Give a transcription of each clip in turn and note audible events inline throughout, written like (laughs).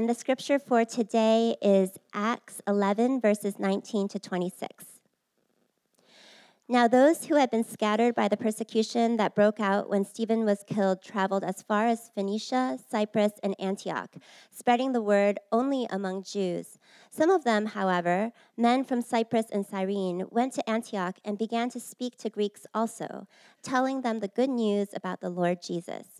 And the scripture for today is Acts 11, verses 19 to 26. Now, those who had been scattered by the persecution that broke out when Stephen was killed traveled as far as Phoenicia, Cyprus, and Antioch, spreading the word only among Jews. Some of them, however, men from Cyprus and Cyrene, went to Antioch and began to speak to Greeks also, telling them the good news about the Lord Jesus.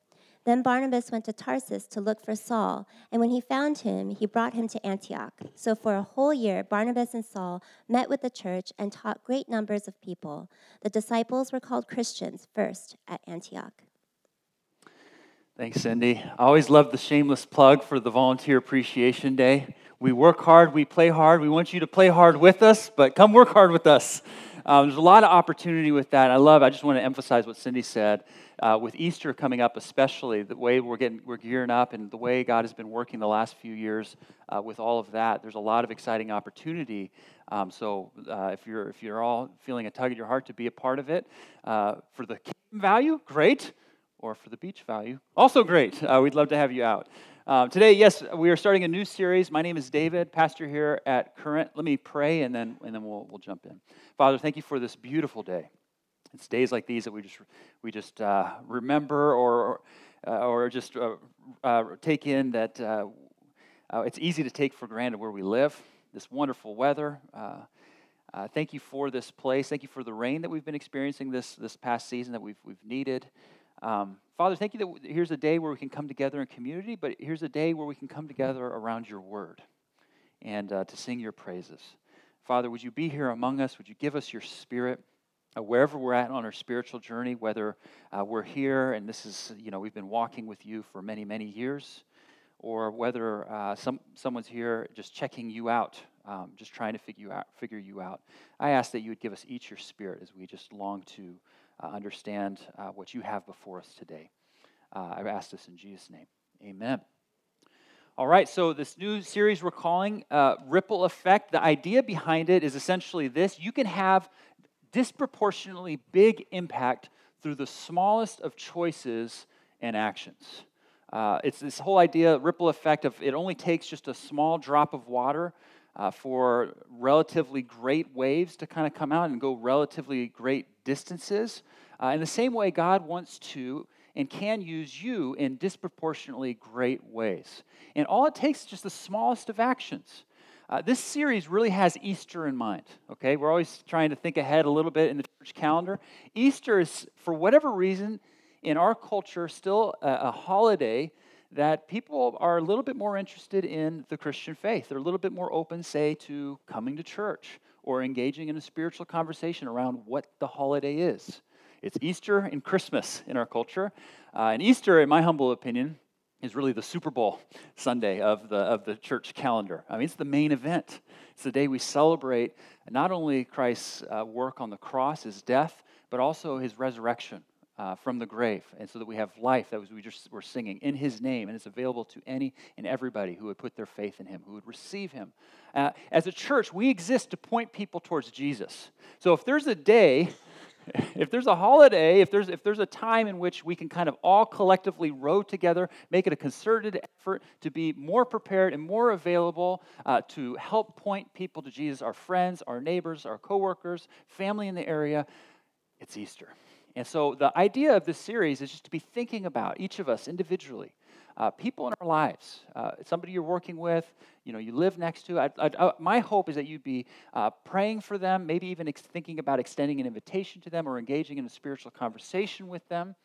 Then Barnabas went to Tarsus to look for Saul, and when he found him, he brought him to Antioch. So for a whole year, Barnabas and Saul met with the church and taught great numbers of people. The disciples were called Christians first at Antioch. Thanks, Cindy. I always love the shameless plug for the Volunteer Appreciation Day. We work hard, we play hard. We want you to play hard with us, but come work hard with us. Um, there's a lot of opportunity with that. I love. I just want to emphasize what Cindy said. Uh, with Easter coming up, especially the way we're getting we're gearing up, and the way God has been working the last few years uh, with all of that, there's a lot of exciting opportunity. Um, so uh, if you're if you're all feeling a tug at your heart to be a part of it, uh, for the value, great or for the beach value, also great. Uh, we'd love to have you out. Um, today, yes, we are starting a new series. My name is David, pastor here at Current. Let me pray, and then and then we'll we'll jump in. Father, thank you for this beautiful day. It's days like these that we just we just uh, remember or uh, or just uh, uh, take in that uh, it's easy to take for granted where we live. This wonderful weather. Uh, thank you for this place. Thank you for the rain that we've been experiencing this, this past season that we've, we've needed. Um, Father, thank you that here's a day where we can come together in community, but here's a day where we can come together around your word and uh, to sing your praises. Father, would you be here among us? Would you give us your spirit? Uh, wherever we're at on our spiritual journey, whether uh, we're here and this is, you know, we've been walking with you for many, many years, or whether uh, some, someone's here just checking you out, um, just trying to figure you, out, figure you out, I ask that you would give us each your spirit as we just long to uh, understand uh, what you have before us today. Uh, I've asked this in Jesus' name. Amen. All right, so this new series we're calling uh, Ripple Effect, the idea behind it is essentially this you can have disproportionately big impact through the smallest of choices and actions. Uh, it's this whole idea, ripple effect of it only takes just a small drop of water uh, for relatively great waves to kind of come out and go relatively great distances. Uh, in the same way, God wants to and can use you in disproportionately great ways. And all it takes is just the smallest of actions. Uh, this series really has Easter in mind, okay? We're always trying to think ahead a little bit in the church calendar. Easter is, for whatever reason, in our culture, still a, a holiday that people are a little bit more interested in the Christian faith. They're a little bit more open, say, to coming to church or engaging in a spiritual conversation around what the holiday is. It's Easter and Christmas in our culture. Uh, and Easter, in my humble opinion, is really the Super Bowl Sunday of the, of the church calendar. I mean, it's the main event. It's the day we celebrate not only Christ's uh, work on the cross, his death, but also his resurrection uh, from the grave, and so that we have life that was we just were singing in His name, and it's available to any and everybody who would put their faith in Him, who would receive Him. Uh, as a church, we exist to point people towards Jesus. So if there's a day if there's a holiday, if there's, if there's a time in which we can kind of all collectively row together, make it a concerted effort to be more prepared and more available uh, to help point people to Jesus, our friends, our neighbors, our coworkers, family in the area, it's Easter. And so the idea of this series is just to be thinking about each of us individually. Uh, people in our lives, uh, somebody you're working with, you know, you live next to. I, I, I, my hope is that you'd be uh, praying for them, maybe even ex- thinking about extending an invitation to them or engaging in a spiritual conversation with them.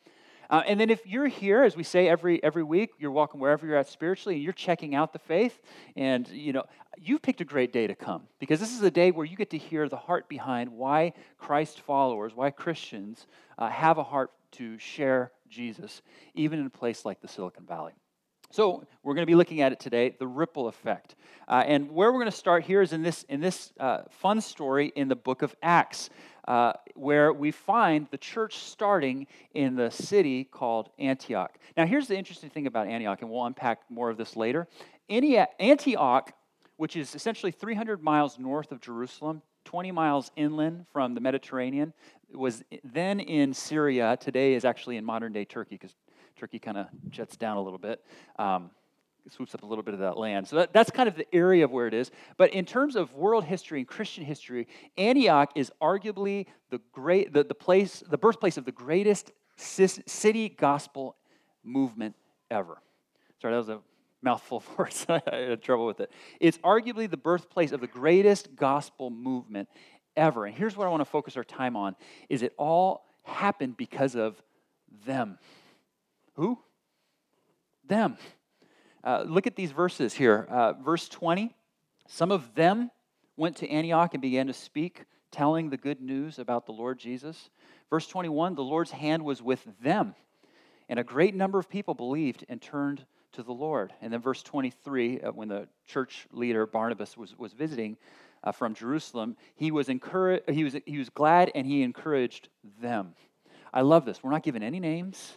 Uh, and then if you're here, as we say every every week, you're welcome wherever you're at spiritually, and you're checking out the faith, and you know you've picked a great day to come because this is a day where you get to hear the heart behind why Christ followers, why Christians uh, have a heart to share Jesus, even in a place like the Silicon Valley. So we're going to be looking at it today, the ripple effect. Uh, and where we're going to start here is in this, in this uh, fun story in the book of Acts. uh, where we find the church starting in the city called Antioch. Now, here's the interesting thing about Antioch, and we'll unpack more of this later. Antioch, which is essentially 300 miles north of Jerusalem, 20 miles inland from the Mediterranean, was then in Syria. Today is actually in modern day Turkey because Turkey kind of jets down a little bit. Um, swoops up a little bit of that land. So that, that's kind of the area of where it is. But in terms of world history and Christian history, Antioch is arguably the great the, the place, the birthplace of the greatest city gospel movement ever. Sorry, that was a mouthful (laughs) for us. (laughs) I had trouble with it. It's arguably the birthplace of the greatest gospel movement ever. And here's what I want to focus our time on is it all happened because of them. Who? Them. Uh, look at these verses here. Uh, verse 20 Some of them went to Antioch and began to speak, telling the good news about the Lord Jesus. Verse 21 The Lord's hand was with them, and a great number of people believed and turned to the Lord. And then verse 23, uh, when the church leader Barnabas was, was visiting uh, from Jerusalem, he was, encouraged, he, was, he was glad and he encouraged them. I love this. We're not given any names.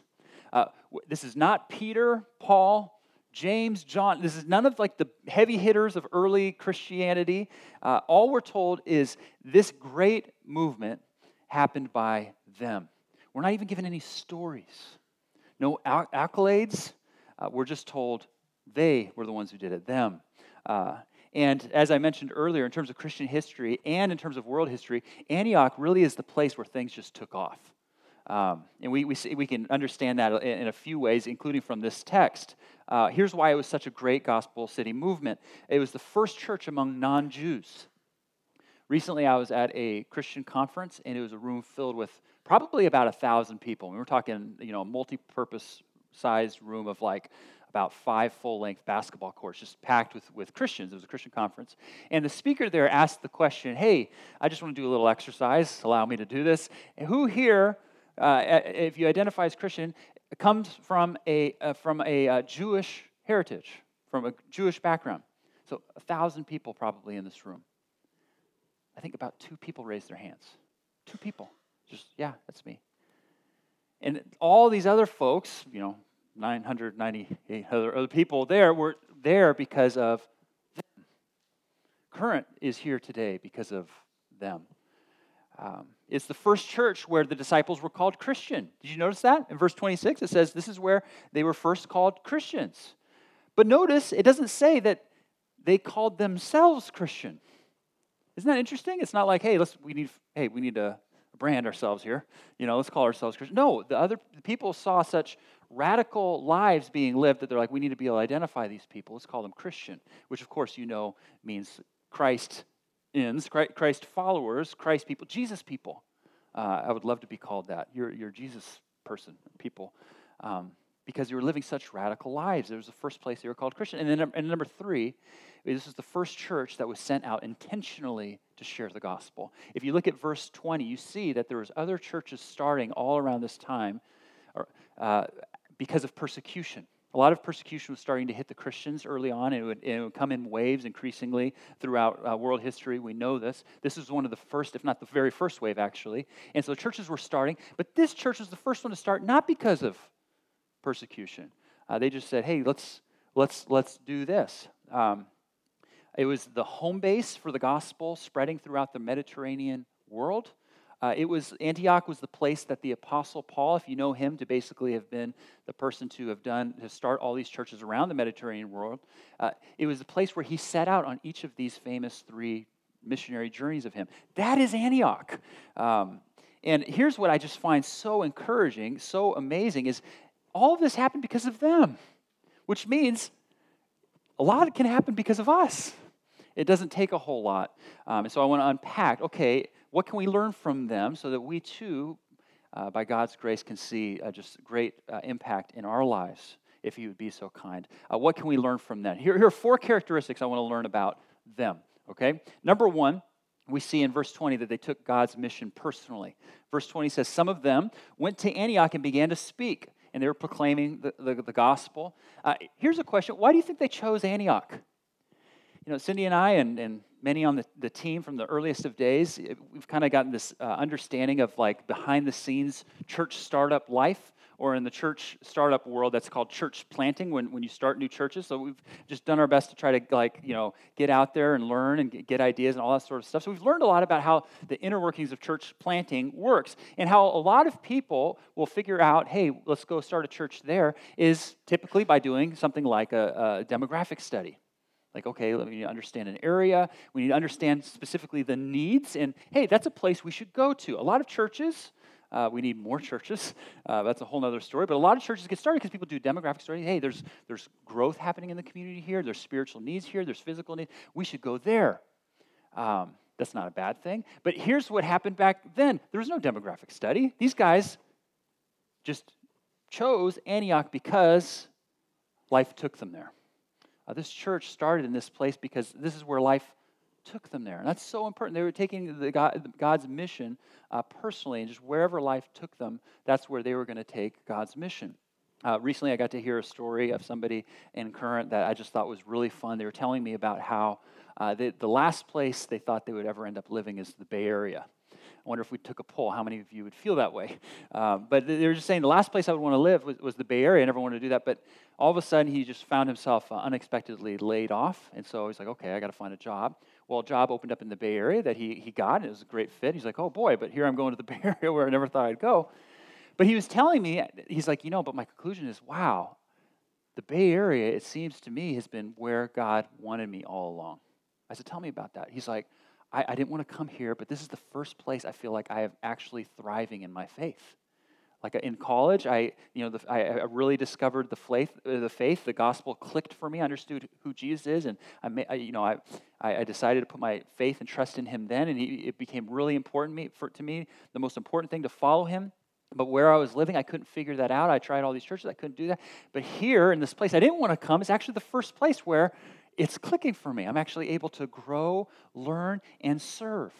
Uh, this is not Peter, Paul, James, John. This is none of like the heavy hitters of early Christianity. Uh, all we're told is this great movement happened by them. We're not even given any stories, no accolades. Uh, we're just told they were the ones who did it, them. Uh, and as I mentioned earlier, in terms of Christian history and in terms of world history, Antioch really is the place where things just took off. Um, and we, we, see, we can understand that in, in, a few ways, including from this text. Uh, here's why it was such a great gospel city movement it was the first church among non Jews. Recently, I was at a Christian conference, and it was a room filled with probably about a thousand people. We were talking, you know, a multi-purpose sized room of like about five full-length basketball courts, just packed with, with Christians. It was a Christian conference. And the speaker there asked the question, hey, I just want to do a little exercise. Allow me to do this. who here uh, if you identify as Christian, comes from a, uh, from a uh, Jewish heritage, from a Jewish background. So a thousand people probably in this room. I think about two people raised their hands. Two people. Just, yeah, that's me. And all these other folks, you know, 998 other, people there were there because of them. Current is here today because of them. Um, it's the first church where the disciples were called Christian. Did you notice that? In verse 26, it says this is where they were first called Christians. But notice it doesn't say that they called themselves Christian. Isn't that interesting? It's not like, hey, let's we need hey, we need to brand ourselves here. You know, let's call ourselves Christian. No, the other people saw such radical lives being lived that they're like, we need to be able to identify these people. Let's call them Christian, which of course you know means Christ ins, Christ followers, Christ people, Jesus people. Uh, I would love to be called that. You're, you're Jesus person, people. Um, because you were living such radical lives. It was the first place they were called Christian. And then and number three, this is the first church that was sent out intentionally to share the gospel. If you look at verse 20, you see that there was other churches starting all around this time uh, because of persecution. A lot of persecution was starting to hit the Christians early on, and it would, it would come in waves increasingly throughout uh, world history. We know this. This is one of the first, if not the very first wave, actually. And so churches were starting, but this church was the first one to start not because of persecution. Uh, they just said, "Hey, let's let's let's do this." Um, it was the home base for the gospel spreading throughout the Mediterranean world. Uh, it was Antioch was the place that the apostle Paul, if you know him, to basically have been the person to have done to start all these churches around the Mediterranean world. Uh, it was the place where he set out on each of these famous three missionary journeys of him. That is Antioch. Um, and here's what I just find so encouraging, so amazing is all of this happened because of them, which means a lot can happen because of us. It doesn't take a whole lot. Um, and so I want to unpack okay, what can we learn from them so that we too, uh, by God's grace, can see uh, just great uh, impact in our lives, if He would be so kind? Uh, what can we learn from them? Here, here are four characteristics I want to learn about them, okay? Number one, we see in verse 20 that they took God's mission personally. Verse 20 says, Some of them went to Antioch and began to speak, and they were proclaiming the, the, the gospel. Uh, here's a question Why do you think they chose Antioch? You know, Cindy and I and, and many on the, the team from the earliest of days, we've kind of gotten this uh, understanding of like behind the scenes church startup life, or in the church startup world, that's called church planting when, when you start new churches. So we've just done our best to try to like, you know, get out there and learn and get ideas and all that sort of stuff. So we've learned a lot about how the inner workings of church planting works and how a lot of people will figure out, hey, let's go start a church there, is typically by doing something like a, a demographic study. Like, okay, let me understand an area. We need to understand specifically the needs. And hey, that's a place we should go to. A lot of churches, uh, we need more churches. Uh, that's a whole other story. But a lot of churches get started because people do demographic studies. Hey, there's, there's growth happening in the community here. There's spiritual needs here. There's physical needs. We should go there. Um, that's not a bad thing. But here's what happened back then there was no demographic study. These guys just chose Antioch because life took them there. Uh, this church started in this place because this is where life took them there. And that's so important. They were taking the God, God's mission uh, personally, and just wherever life took them, that's where they were going to take God's mission. Uh, recently, I got to hear a story of somebody in Current that I just thought was really fun. They were telling me about how uh, they, the last place they thought they would ever end up living is the Bay Area. I wonder if we took a poll, how many of you would feel that way? Um, but they were just saying the last place I would want to live was, was, the Bay Area. I never wanted to do that. But all of a sudden, he just found himself uh, unexpectedly laid off. And so he's like, okay, I got to find a job. Well, a job opened up in the Bay Area that he, he got, and it was a great fit. He's like, oh boy, but here I'm going to the (laughs) Bay Area where I never thought I'd go. But he was telling me, he's like, you know, but my conclusion is, wow, the Bay Area, it seems to me, has been where God wanted me all along. I said, tell me about that. He's like, I, I didn't want to come here, but this is the first place I feel like I am actually thriving in my faith. Like in college, I, you know, the, I, I, really discovered the faith, uh, the faith. The gospel clicked for me. I understood who Jesus is, and I, I you know, I, I decided to put my faith and trust in Him then, and he, it became really important me, for, to me. The most important thing to follow Him. But where I was living, I couldn't figure that out. I tried all these churches, I couldn't do that. But here in this place, I didn't want to come. It's actually the first place where it's clicking for me. I'm actually able to grow, learn, and serve.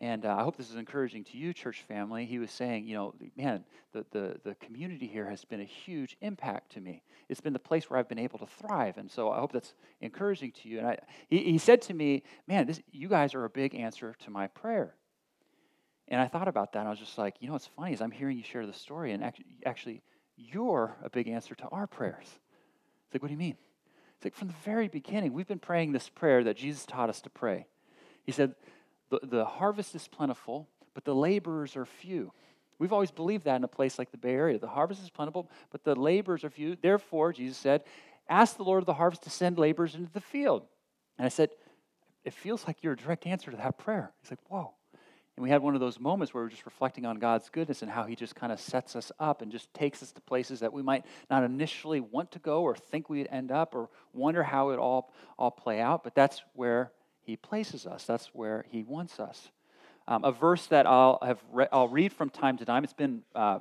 And uh, I hope this is encouraging to you, church family. He was saying, you know, man, the, the, the community here has been a huge impact to me. It's been the place where I've been able to thrive. And so I hope that's encouraging to you. And I, he, he said to me, man, this, you guys are a big answer to my prayer. And I thought about that. And I was just like, you know, what's funny is I'm hearing you share the story, and actually, actually you're a big answer to our prayers. It's like, what do you mean? It's like from the very beginning, we've been praying this prayer that Jesus taught us to pray. He said, the, the harvest is plentiful, but the laborers are few. We've always believed that in a place like the Bay Area. The harvest is plentiful, but the laborers are few. Therefore, Jesus said, Ask the Lord of the harvest to send laborers into the field. And I said, It feels like you're a direct answer to that prayer. He's like, Whoa. And we had one of those moments where we're just reflecting on God's goodness and how He just kind of sets us up and just takes us to places that we might not initially want to go or think we'd end up or wonder how it all, all play out. But that's where He places us, that's where He wants us. Um, a verse that I'll, have re- I'll read from time to time, it's been, uh,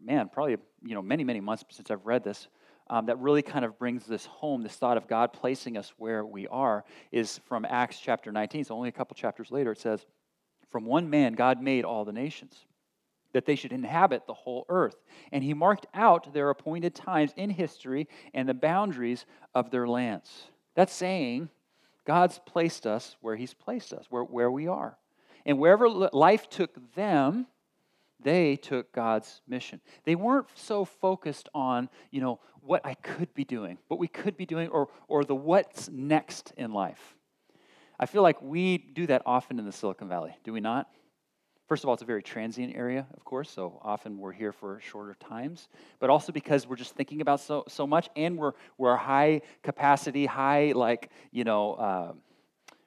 man, probably you know many, many months since I've read this. Um, that really kind of brings this home, this thought of God placing us where we are, is from Acts chapter 19. So only a couple chapters later, it says, from one man, God made all the nations, that they should inhabit the whole earth. And he marked out their appointed times in history and the boundaries of their lands. That's saying God's placed us where he's placed us, where, where we are. And wherever life took them, they took God's mission. They weren't so focused on, you know, what I could be doing, what we could be doing, or, or the what's next in life. I feel like we do that often in the Silicon Valley, do we not? First of all, it's a very transient area, of course, so often we're here for shorter times, but also because we're just thinking about so, so much and we're, we're high capacity, high, like, you know, uh,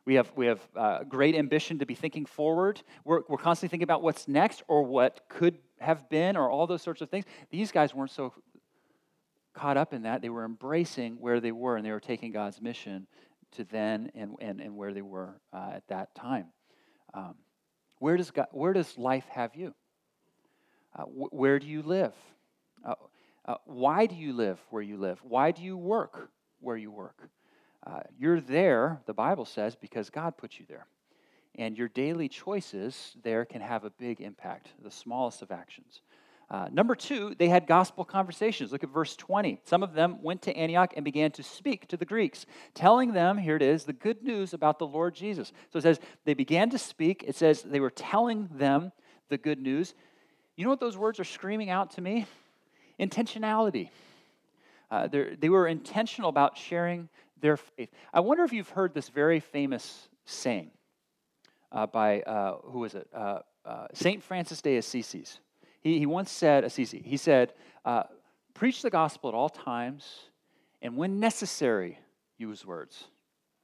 we have, we have uh, great ambition to be thinking forward. We're, we're constantly thinking about what's next or what could have been or all those sorts of things. These guys weren't so caught up in that. They were embracing where they were and they were taking God's mission to then and, and, and where they were uh, at that time. Um, where, does God, where does life have you? Uh, wh- where do you live? Uh, uh, why do you live where you live? Why do you work where you work? Uh, you're there, the Bible says, because God put you there. And your daily choices there can have a big impact, the smallest of actions. Uh, number two, they had gospel conversations. Look at verse 20. Some of them went to Antioch and began to speak to the Greeks, telling them, here it is, the good news about the Lord Jesus. So it says they began to speak. It says they were telling them the good news. You know what those words are screaming out to me? Intentionality. Uh, they were intentional about sharing their faith. I wonder if you've heard this very famous saying uh, by, uh, who was it? Uh, uh, St. Francis de Assisi. He, he once said, Assisi, he said, uh, preach the gospel at all times, and when necessary, use words.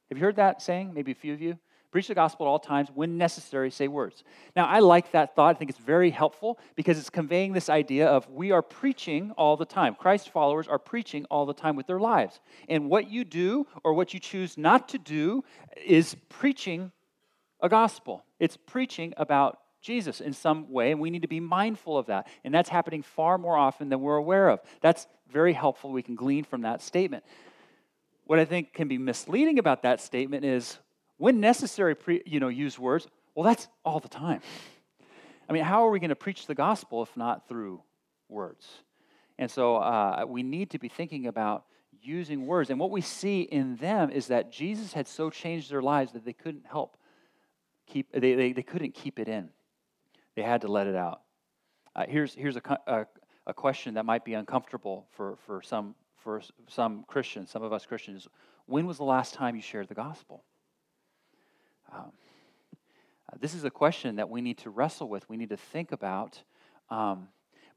Have you heard that saying? Maybe a few of you? Preach the gospel at all times. When necessary, say words. Now, I like that thought. I think it's very helpful because it's conveying this idea of we are preaching all the time. Christ followers are preaching all the time with their lives. And what you do or what you choose not to do is preaching a gospel. It's preaching about Jesus in some way, and we need to be mindful of that. And that's happening far more often than we're aware of. That's very helpful. We can glean from that statement. What I think can be misleading about that statement is when necessary, pre, you know, use words. Well, that's all the time. I mean, how are we going to preach the gospel if not through words? And so uh, we need to be thinking about using words. And what we see in them is that Jesus had so changed their lives that they couldn't help keep, they, they, they couldn't keep it in. They had to let it out. Uh, here's here's a, a, a question that might be uncomfortable for, for, some, for some Christians, some of us Christians. When was the last time you shared the gospel? Um, uh, this is a question that we need to wrestle with, we need to think about. Um,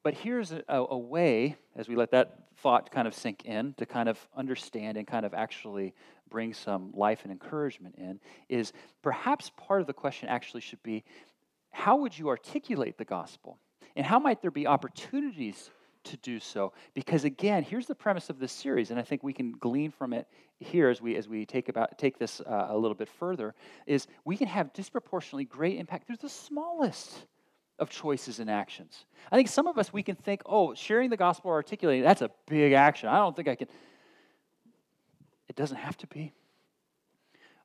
but here's a, a, way, as we let that thought kind of sink in, to kind of understand and kind of actually bring some life and encouragement in, is perhaps part of the question actually should be how would you articulate the gospel? And how might there be opportunities to do so? Because again here's the premise of this series and i think we can glean from it here as we as we take about take this uh, a little bit further is we can have disproportionately great impact. Through the smallest of choices and actions. I think some of us we can think oh sharing the gospel or articulating that's a big action. I don't think i can. It doesn't have to be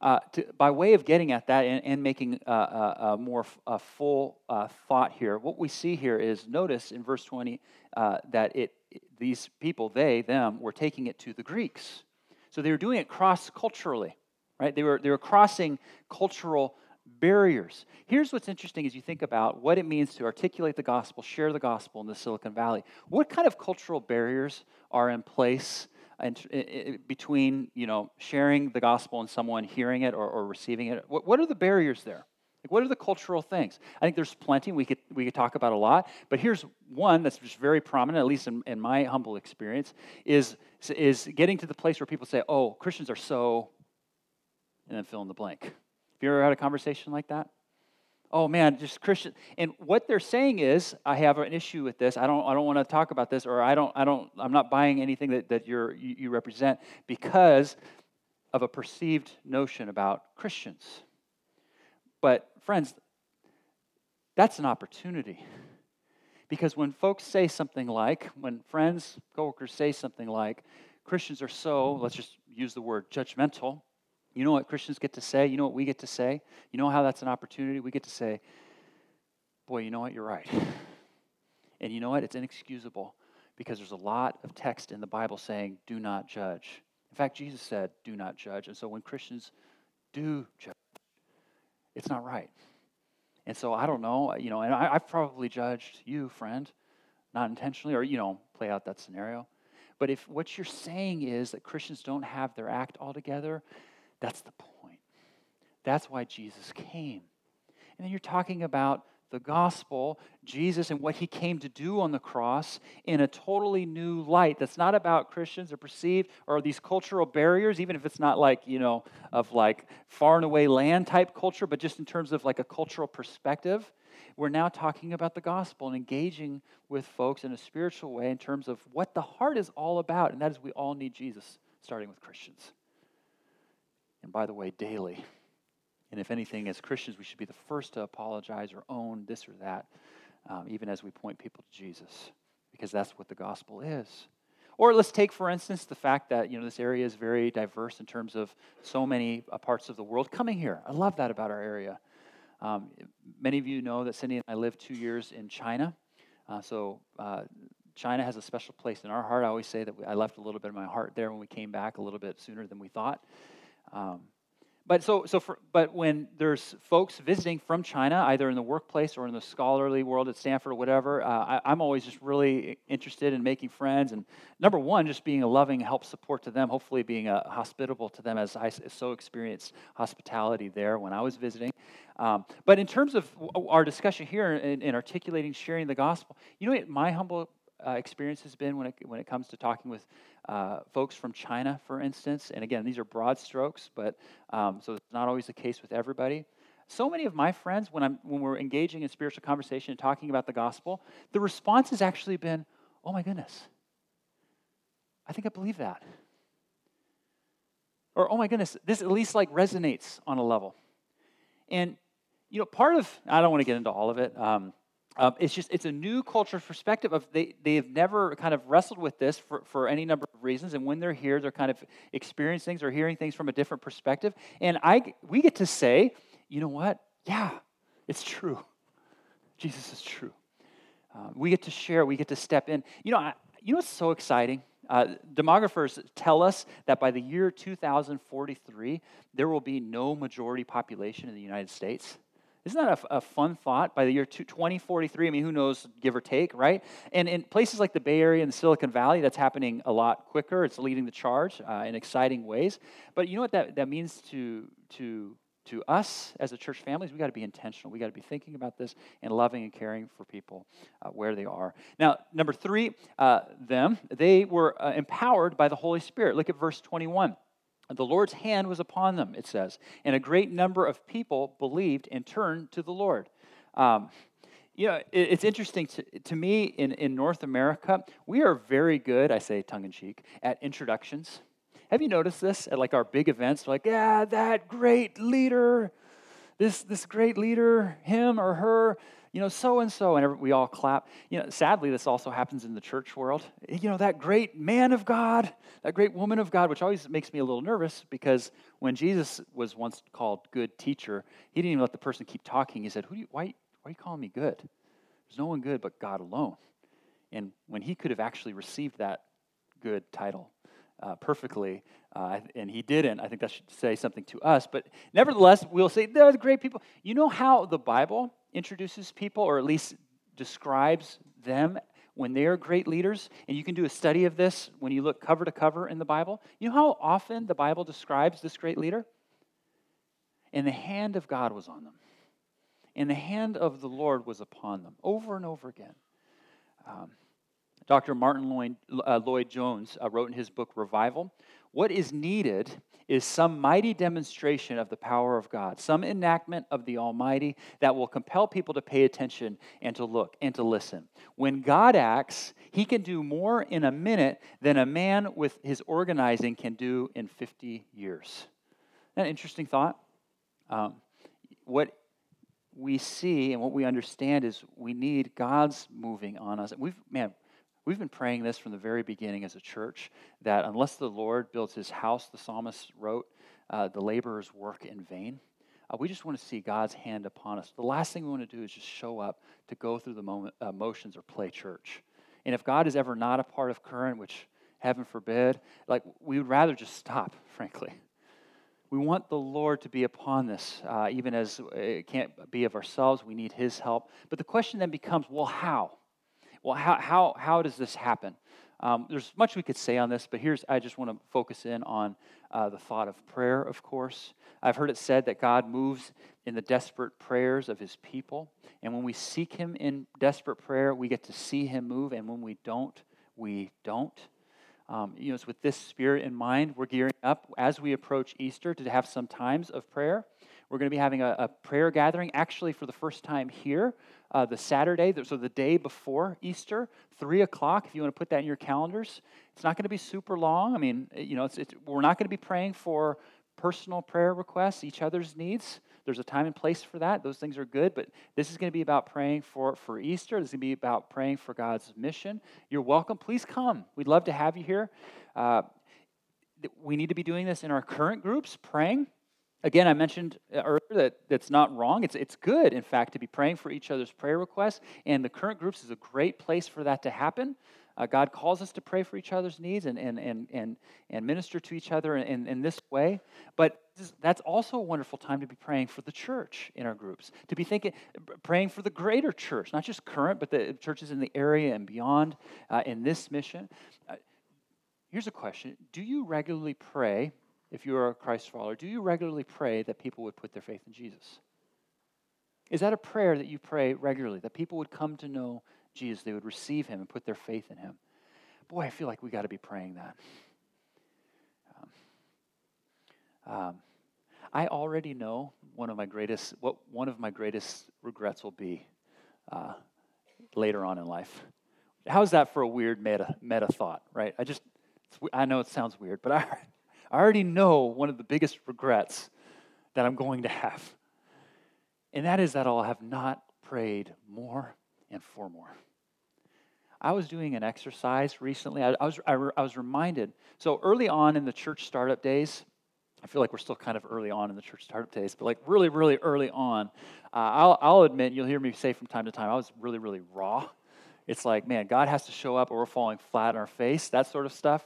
uh, to, by way of getting at that and, and making a, a, a more f- a full uh, thought here, what we see here is notice in verse 20 uh, that it, these people, they, them, were taking it to the Greeks. So they were doing it cross culturally, right? They were, they were crossing cultural barriers. Here's what's interesting as you think about what it means to articulate the gospel, share the gospel in the Silicon Valley. What kind of cultural barriers are in place between you know sharing the gospel and someone hearing it or, or receiving it what, what are the barriers there? Like what are the cultural things? I think there's plenty we could we could talk about a lot but here's one that's just very prominent at least in, in my humble experience is is getting to the place where people say oh christians are so and then fill in the blank. Have you ever had a conversation like that oh man, just Christian. And what they're saying is, I have an issue with this. I don't, I don't want to talk about this, or I don't, I don't, I'm not buying anything that, that you're, you, you represent because of a perceived notion about Christians. But friends, that's an opportunity. Because when folks say something like, when friends, coworkers say something like, Christians are so, let's just use the word judgmental, you know what Christians get to say? You know what we get to say? You know how that's an opportunity? We get to say, boy, you know what? You're right. (laughs) And you know what? It's inexcusable because there's a lot of text in the Bible saying, do not judge. In fact, Jesus said, do not judge. And so when Christians do judge, it's not right. And so I don't know, you know, and I, have probably judged you, friend, not intentionally, or, you know, play out that scenario. But if what you're saying is that Christians don't have their act all together, that's the point. That's why Jesus came. And then you're talking about the gospel, Jesus and what he came to do on the cross in a totally new light that's not about Christians or perceived or these cultural barriers, even if it's not like, you know, of like far and away land type culture, but just in terms of like a cultural perspective. We're now talking about the gospel and engaging with folks in a spiritual way in terms of what the heart is all about, and that is we all need Jesus, starting with Christians. And by the way, daily. And if anything, as Christians, we should be the first to apologize or own this or that, um, even as we point people to Jesus, because that's what the gospel is. Or let's take, for instance, the fact that you know this area is very diverse in terms of so many uh, parts of the world coming here. I love that about our area. Um, many of you know that Cindy and I lived two years in China. Uh, so uh, China has a special place in our heart. I always say that we, I left a little bit of my heart there when we came back a little bit sooner than we thought. Um, but so, so for, but when there's folks visiting from China, either in the workplace or in the scholarly world at Stanford or whatever, uh, I, am always just really interested in making friends. And number one, just being a loving help support to them, hopefully being a, hospitable to them as I so experienced hospitality there when I was visiting. Um, but in terms of our discussion here in, in articulating, sharing the gospel, you know, my humble uh, experience has been when it, when it comes to talking with uh, folks from China, for instance. And again, these are broad strokes, but um, so it's not always the case with everybody. So many of my friends, when, I'm, when we're engaging in spiritual conversation and talking about the gospel, the response has actually been, oh my goodness, I think I believe that. Or, oh my goodness, this at least like resonates on a level. And, you know, part of, I don't want to get into all of it. Um, um, it's just it's a new culture perspective of they they've never kind of wrestled with this for, for any number of reasons. And when they're here they're kind of experiencing things or hearing things from a different perspective. And i we get to say you know what? Yeah it's true. Jesus is true. Uh, we get to share we get to step in. You know I, you know what's so exciting? Uh, demographers tell us that by the year 2043 there will be no majority population in the united states isn't that a, a, fun thought? By the year 2043, I mean, who knows, give or take, right? And in places like the Bay Area and the Silicon Valley, that's happening a lot quicker. It's leading the charge uh, in exciting ways. But you know what that, that means to, to, to us as a church families? We've got to be intentional. We've got to be thinking about this and loving and caring for people uh, where they are. Now, number three, uh, them, they were uh, empowered by the Holy Spirit. Look at verse 21. The Lord's hand was upon them, it says, and a great number of people believed and turned to the Lord. Um, you know, it, it's interesting to, to me in, in North America, we are very good, I say tongue in cheek, at introductions. Have you noticed this at like our big events? Like, yeah, that great leader, this, this great leader, him or her, you know, so and so, and we all clap. You know, sadly, this also happens in the church world. You know, that great man of God, that great woman of God, which always makes me a little nervous because when Jesus was once called good teacher, he didn't even let the person keep talking. He said, Who do you, why, why are you calling me good? There's no one good but God alone. And when he could have actually received that good title uh, perfectly, uh, and he didn't, I think that should say something to us. But nevertheless, we'll say, They're the great people. You know how the Bible introduces people, or at least describes them when they are great leaders, and you can do a study of this when you look cover to cover in the Bible. You know how often the Bible describes this great leader? And the hand of God was on them, and the hand of the Lord was upon them over and over again. Um, Dr. Martyn Lloyd, uh, Lloyd Jones uh, wrote in his book Revival what is needed is some mighty demonstration of the power of God, some enactment of the Almighty that will compel people to pay attention and to look and to listen. When God acts, he can do more in a minute than a man with his organizing can do in 50 years. An interesting thought. Um, what we see and what we understand is we need God's moving on us. We've, man, We've been praying this from the very beginning as a church that unless the Lord builds his house, the psalmist wrote, uh, the laborers work in vain. Uh, we just want to see God's hand upon us. The last thing we want to do is just show up to go through the moment, uh, motions or play church. And if God is ever not a part of current, which heaven forbid, like we would rather just stop, (laughs) frankly. We want the Lord to be upon this, uh, even as it can't be of ourselves. We need His help. But the question then becomes well, how? Well, how, how, how does this happen? Um, there's much we could say on this, but here's I just want to focus in on uh, the thought of prayer, of course. I've heard it said that God moves in the desperate prayers of his people. And when we seek him in desperate prayer, we get to see him move. And when we don't, we don't. Um, you know, it's with this spirit in mind, we're gearing up as we approach Easter to have some times of prayer. We're going to be having a, a prayer gathering, actually, for the first time here, uh, the Saturday, so the day before Easter, 3 o'clock, if you want to put that in your calendars. It's not going to be super long. I mean, you know, it's, it's, we're not going to be praying for personal prayer requests, each other's needs. There's a time and place for that. Those things are good, but this is going to be about praying for, for Easter. This is going to be about praying for God's mission. You're welcome. Please come. We'd love to have you here. Uh, we need to be doing this in our current groups, praying Again, I mentioned earlier that that's not wrong. It's, it's good, in fact, to be praying for each other's prayer requests. And the current groups is a great place for that to happen. Uh, God calls us to pray for each other's needs and, and, and, and, and minister to each other in, in this way. But that's also a wonderful time to be praying for the church in our groups, to be thinking, praying for the greater church, not just current, but the churches in the area and beyond uh, in this mission. Uh, here's a question Do you regularly pray, if you are a Christ follower, do you regularly pray that people would put their faith in Jesus? Is that a prayer that you pray regularly, that people would come to know Jesus, they would receive him and put their faith in him. Boy, I feel like we got to be praying that. Um, um, I already know one of my greatest what one of my greatest regrets will be uh, later on in life. How's that for a weird meta meta thought, right? I just I know it sounds weird, but (laughs) I, I already know one of the biggest regrets that I'm going to have. And that is that I'll have not prayed more and for more. I was doing an exercise recently. I, I was, I, I, was reminded. So early on in the church startup days, I feel like we're still kind of early on in the church startup days, but like really, really early on, uh, I'll, I'll admit, you'll hear me say from time to time, I was really, really raw. It's like, man, God has to show up or we're falling flat on our face, that sort of stuff.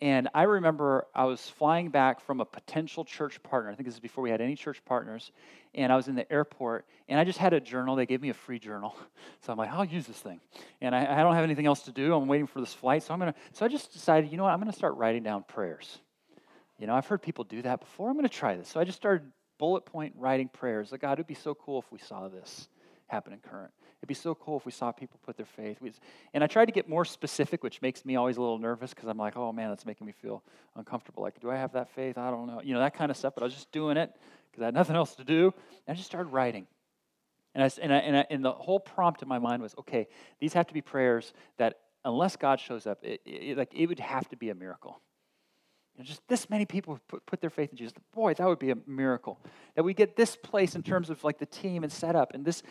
And I remember I was flying back from a potential church partner. I think this is before we had any church partners. And I was in the airport, and I just had a journal. They gave me a free journal. (laughs) So I'm like, I'll use this thing. And I, I don't have anything else to do. I'm waiting for this flight. So I'm going to, so I just decided, you know what? I'm going to start writing down prayers. You know, I've heard people do that before. I'm going to try this. So I just started bullet point writing prayers. Like, God, it would be so cool if we saw this happen in current. It'd be so cool if we saw people put their faith. And I tried to get more specific, which makes me always a little nervous because I'm like, oh man, that's making me feel uncomfortable. Like, do I have that faith? I don't know. You know, that kind of stuff. But I was just doing it because I had nothing else to do. And I just started writing. And, I, and, I, and, I, and the whole prompt in my mind was, okay, these have to be prayers that unless God shows up, it, it, like, it would have to be a miracle. Just this many people put, put their faith in Jesus. Boy, that would be a miracle. That we get this place in terms of like the team and setup and this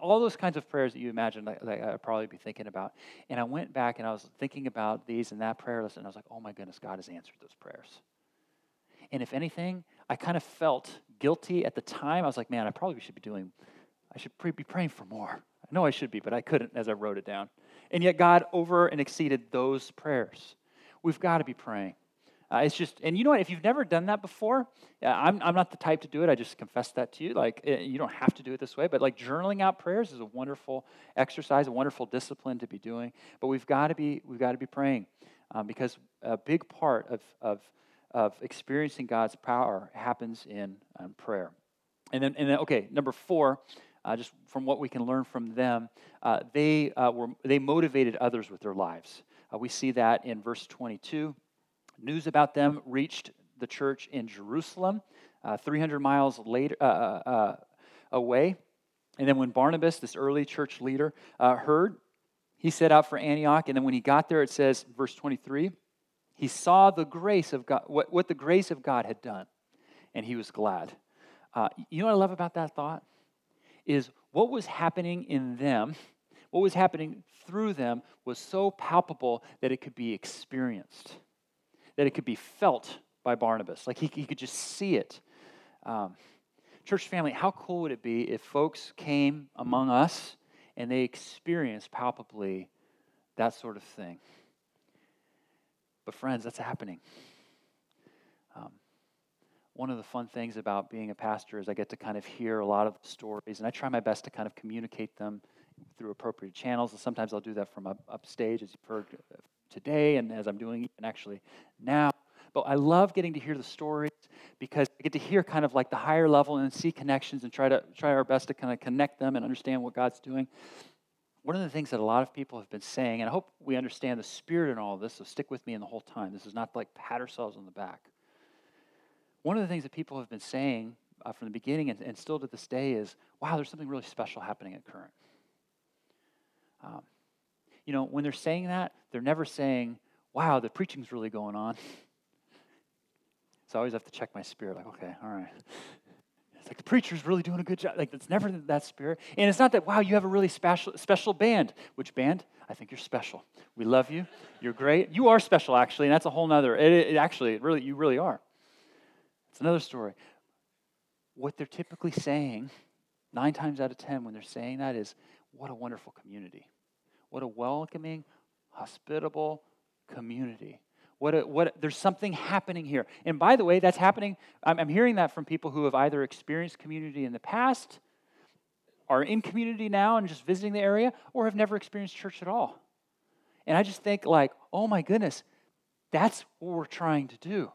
all those kinds of prayers that you imagine that, that I'd probably be thinking about. And I went back and I was thinking about these and that prayer list, and I was like, oh my goodness, God has answered those prayers. And if anything, I kind of felt guilty at the time. I was like, man, I probably should be doing, I should be praying for more. I know I should be, but I couldn't as I wrote it down. And yet God over and exceeded those prayers. We've got to be praying. Uh, it's just, and you know what? If you've never done that before, I'm, I'm not the type to do it. I just confess that to you. Like, eh, you don't have to do it this way, but like journaling out prayers is a wonderful exercise, a wonderful discipline to be doing. But we've got to be, we've got to be praying um, because a big part of, of, of experiencing God's power happens in um, prayer. And then, and then, okay, number four, uh, just from what we can learn from them, uh, they, uh, were, they motivated others with their lives. Uh, we see that in verse 22. News about them reached the church in Jerusalem, uh, 300 miles later, uh, uh, uh, away. And then when Barnabas, this early church leader, uh, heard, he set out for Antioch. And then when he got there, it says, verse 23, he saw the grace of God, what, what the grace of God had done, and he was glad. You know what I love about that thought? Is what was happening in them, what was happening through them, was so palpable that it could be experienced that it could be felt by Barnabas. Like he, he could just see it. Um, church family, how cool would it be if folks came among us and they experienced palpably that sort of thing? But, friends, that's happening. Um, one of the fun things about being a pastor is I get to kind of hear a lot of stories, and I try my best to kind of communicate them through appropriate channels. And sometimes I'll do that from up, upstage, as you've heard today and as I'm doing and actually now. But I love getting to hear the stories because I get to hear kind of like the higher level and see connections and try to try our best to kind of connect them and understand what God's doing. One of the things that a lot of people have been saying, and I hope we understand the spirit in all of this, so stick with me in the whole time. This is not like pat ourselves on the back. One of the things that people have been saying uh, from the beginning and, and, still to this day is, wow, there's something really special happening at Current. Um, you know, when they're saying that, they're never saying, wow, the preaching's really going on. (laughs) So I always have to check my spirit, like, okay, all right. (laughs) It's like the preacher's really doing a good job. Like, it's never that spirit. And it's not that, wow, you have a really special, special band. Which band? I think you're special. We love you. You're great. You are special, actually, and that's a whole nother. It, it actually, it really, you really are. It's another story. what they're typically saying, nine times out of ten, when they're saying that, is what a wonderful community. What a welcoming, hospitable community. What, a, what a, there's something happening here. And by the way, that's happening. I'm, I'm hearing that from people who have either experienced community in the past, are in community now and just visiting the area, or have never experienced church at all. And I just think, like, oh my goodness, that's what we're trying to do.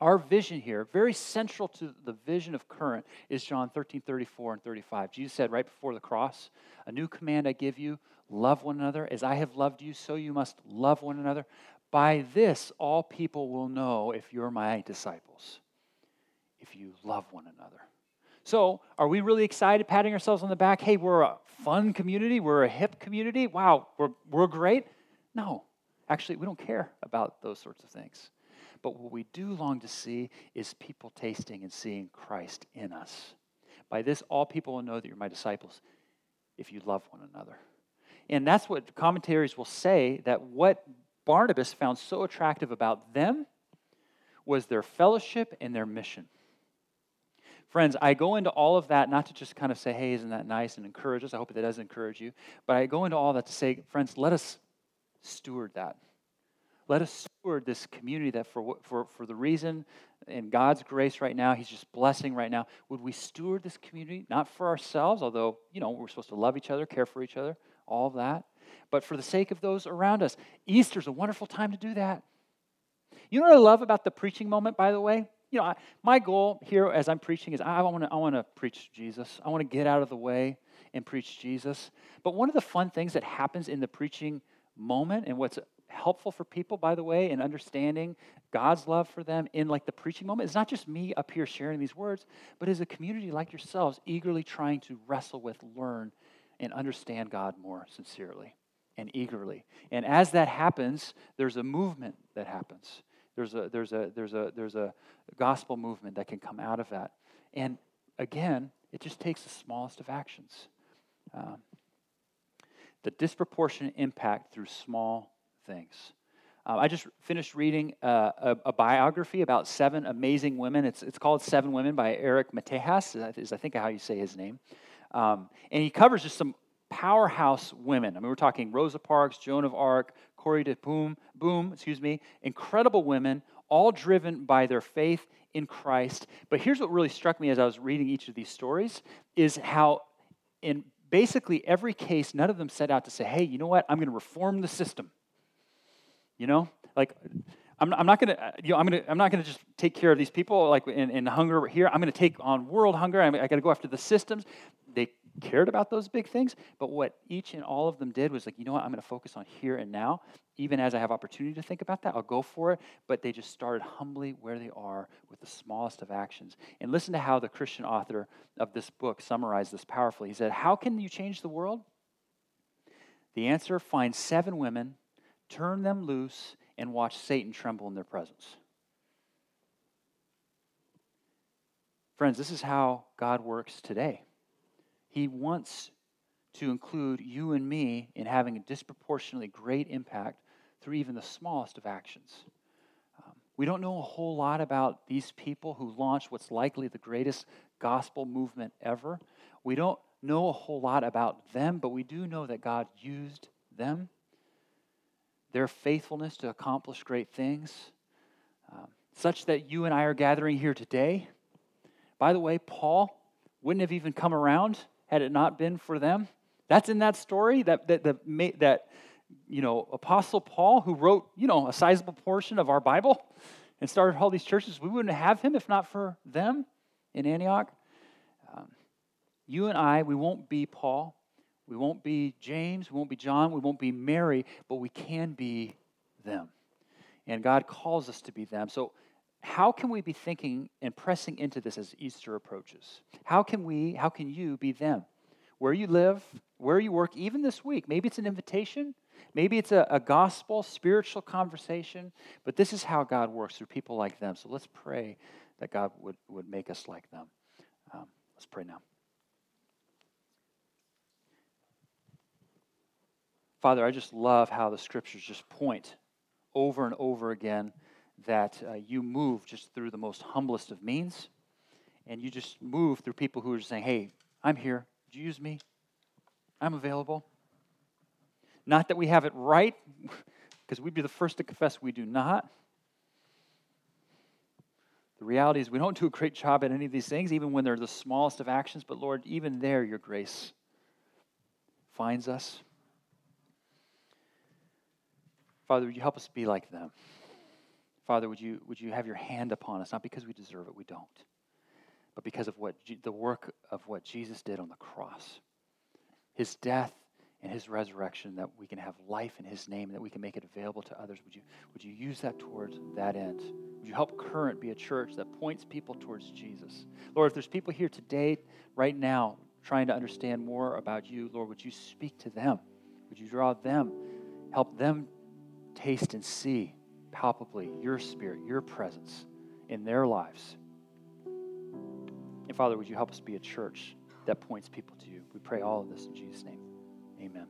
Our vision here, very central to the vision of Current, is John 13, 34 and 35. Jesus said right before the cross, A new command I give you love one another. As I have loved you, so you must love one another. By this, all people will know if you're my disciples, if you love one another. So, are we really excited, patting ourselves on the back? Hey, we're a fun community, we're a hip community. Wow, we're, we're great. No, actually, we don't care about those sorts of things. But what we do long to see is people tasting and seeing Christ in us. By this, all people will know that you're my disciples if you love one another. And that's what commentaries will say that what Barnabas found so attractive about them was their fellowship and their mission. Friends, I go into all of that not to just kind of say, hey, isn't that nice and encourage us. I hope that does encourage you. But I go into all that to say, friends, let us steward that. Let us steward this community that for, for, for the reason in God's grace right now, He's just blessing right now. Would we steward this community, not for ourselves, although, you know, we're supposed to love each other, care for each other, all of that, but for the sake of those around us? Easter's a wonderful time to do that. You know what I love about the preaching moment, by the way? You know, I, my goal here as I'm preaching is I want to I want to preach Jesus. I want to get out of the way and preach Jesus. But one of the fun things that happens in the preaching moment and what's helpful for people, by the way, in understanding God's love for them in like the preaching moment. It's not just me up here sharing these words, but as a community like yourselves, eagerly trying to wrestle with, learn, and understand God more sincerely and eagerly. And as that happens, there's a movement that happens. There's a there's a there's a there's a gospel movement that can come out of that. And again, it just takes the smallest of actions. Um, the disproportionate impact through small things. Uh, I just finished reading uh, a, a, biography about seven amazing women. It's, it's called Seven Women by Eric Metaxas, is I think how you say his name. Um, and he covers just some powerhouse women. I mean, we're talking Rosa Parks, Joan of Arc, Corrie de Boom, Boom, excuse me, incredible women, all driven by their faith in Christ. But here's what really struck me as I was reading each of these stories is how in basically every case, none of them set out to say, hey, you know what, I'm going to reform the system. You know, like I'm, I'm not going to, uh, you know, I'm to, I'm not to just take care of these people like in, in hunger here. I'm to take on world hunger. I'm, I got to go after the systems. They cared about those big things, but what each and all of them did was like, you know what, I'm to focus on here and now. Even as I have opportunity to think about that, I'll go for it. But they just started humbly where they are with the smallest of actions. And listen to how the Christian author of this book summarized this powerfully. He said, How can you change the world? The answer find seven women turn them loose, and watch Satan tremble in their presence. Friends, this is how God works today. He wants to include you and me in having a disproportionately great impact through even the smallest of actions. Um, we don't know a whole lot about these people who launched what's likely the greatest gospel movement ever. We don't know a whole lot about them, but we do know that God used them their faithfulness to accomplish great things, um, such that you and I are gathering here today. By the way, Paul wouldn't have even come around had it not been for them. That's in that story that that that, that you know Apostle Paul, who wrote you know a sizable portion of our Bible and started all these churches. We wouldn't have him if not for them in Antioch. Um, you and I, we won't be Paul. We won't be James, we won't be John, we won't be Mary, but we can be them. And God calls us to be them. So, how can we be thinking and pressing into this as Easter approaches? How can we, how can you be them? Where you live, where you work, even this week. Maybe it's an invitation, maybe it's a, a gospel, spiritual conversation, but this is how God works through people like them. So let's pray that God would, would make us like them. Um, let's pray now. Father, I just love how the scriptures just point over and over again that uh, you move just through the most humblest of means and you just move through people who are saying, hey, I'm here. Would you use me? I'm available. Not that we have it right, (laughs) because we'd be the first to confess we do not. The reality is, we don't do a great job at any of these things, even when they're the smallest of actions. But Lord, even there, your grace finds us. Father, would you help us be like them? Father, would you, would you have your hand upon us, not because we deserve it, we don't, but because of what the work of what Jesus did on the cross, his death and his resurrection, that we can have life in his name, that we can make it available to others. Would you, would you use that towards that end? Would you help Current be a church that points people towards Jesus? Lord, if there's people here today, right now, trying to understand more about you, Lord, would you speak to them? Would you draw them, help them taste and see palpably your spirit, your presence in their lives? And Father, would you help us be a church that points people to you? We pray all of this in Jesus' name. Amen.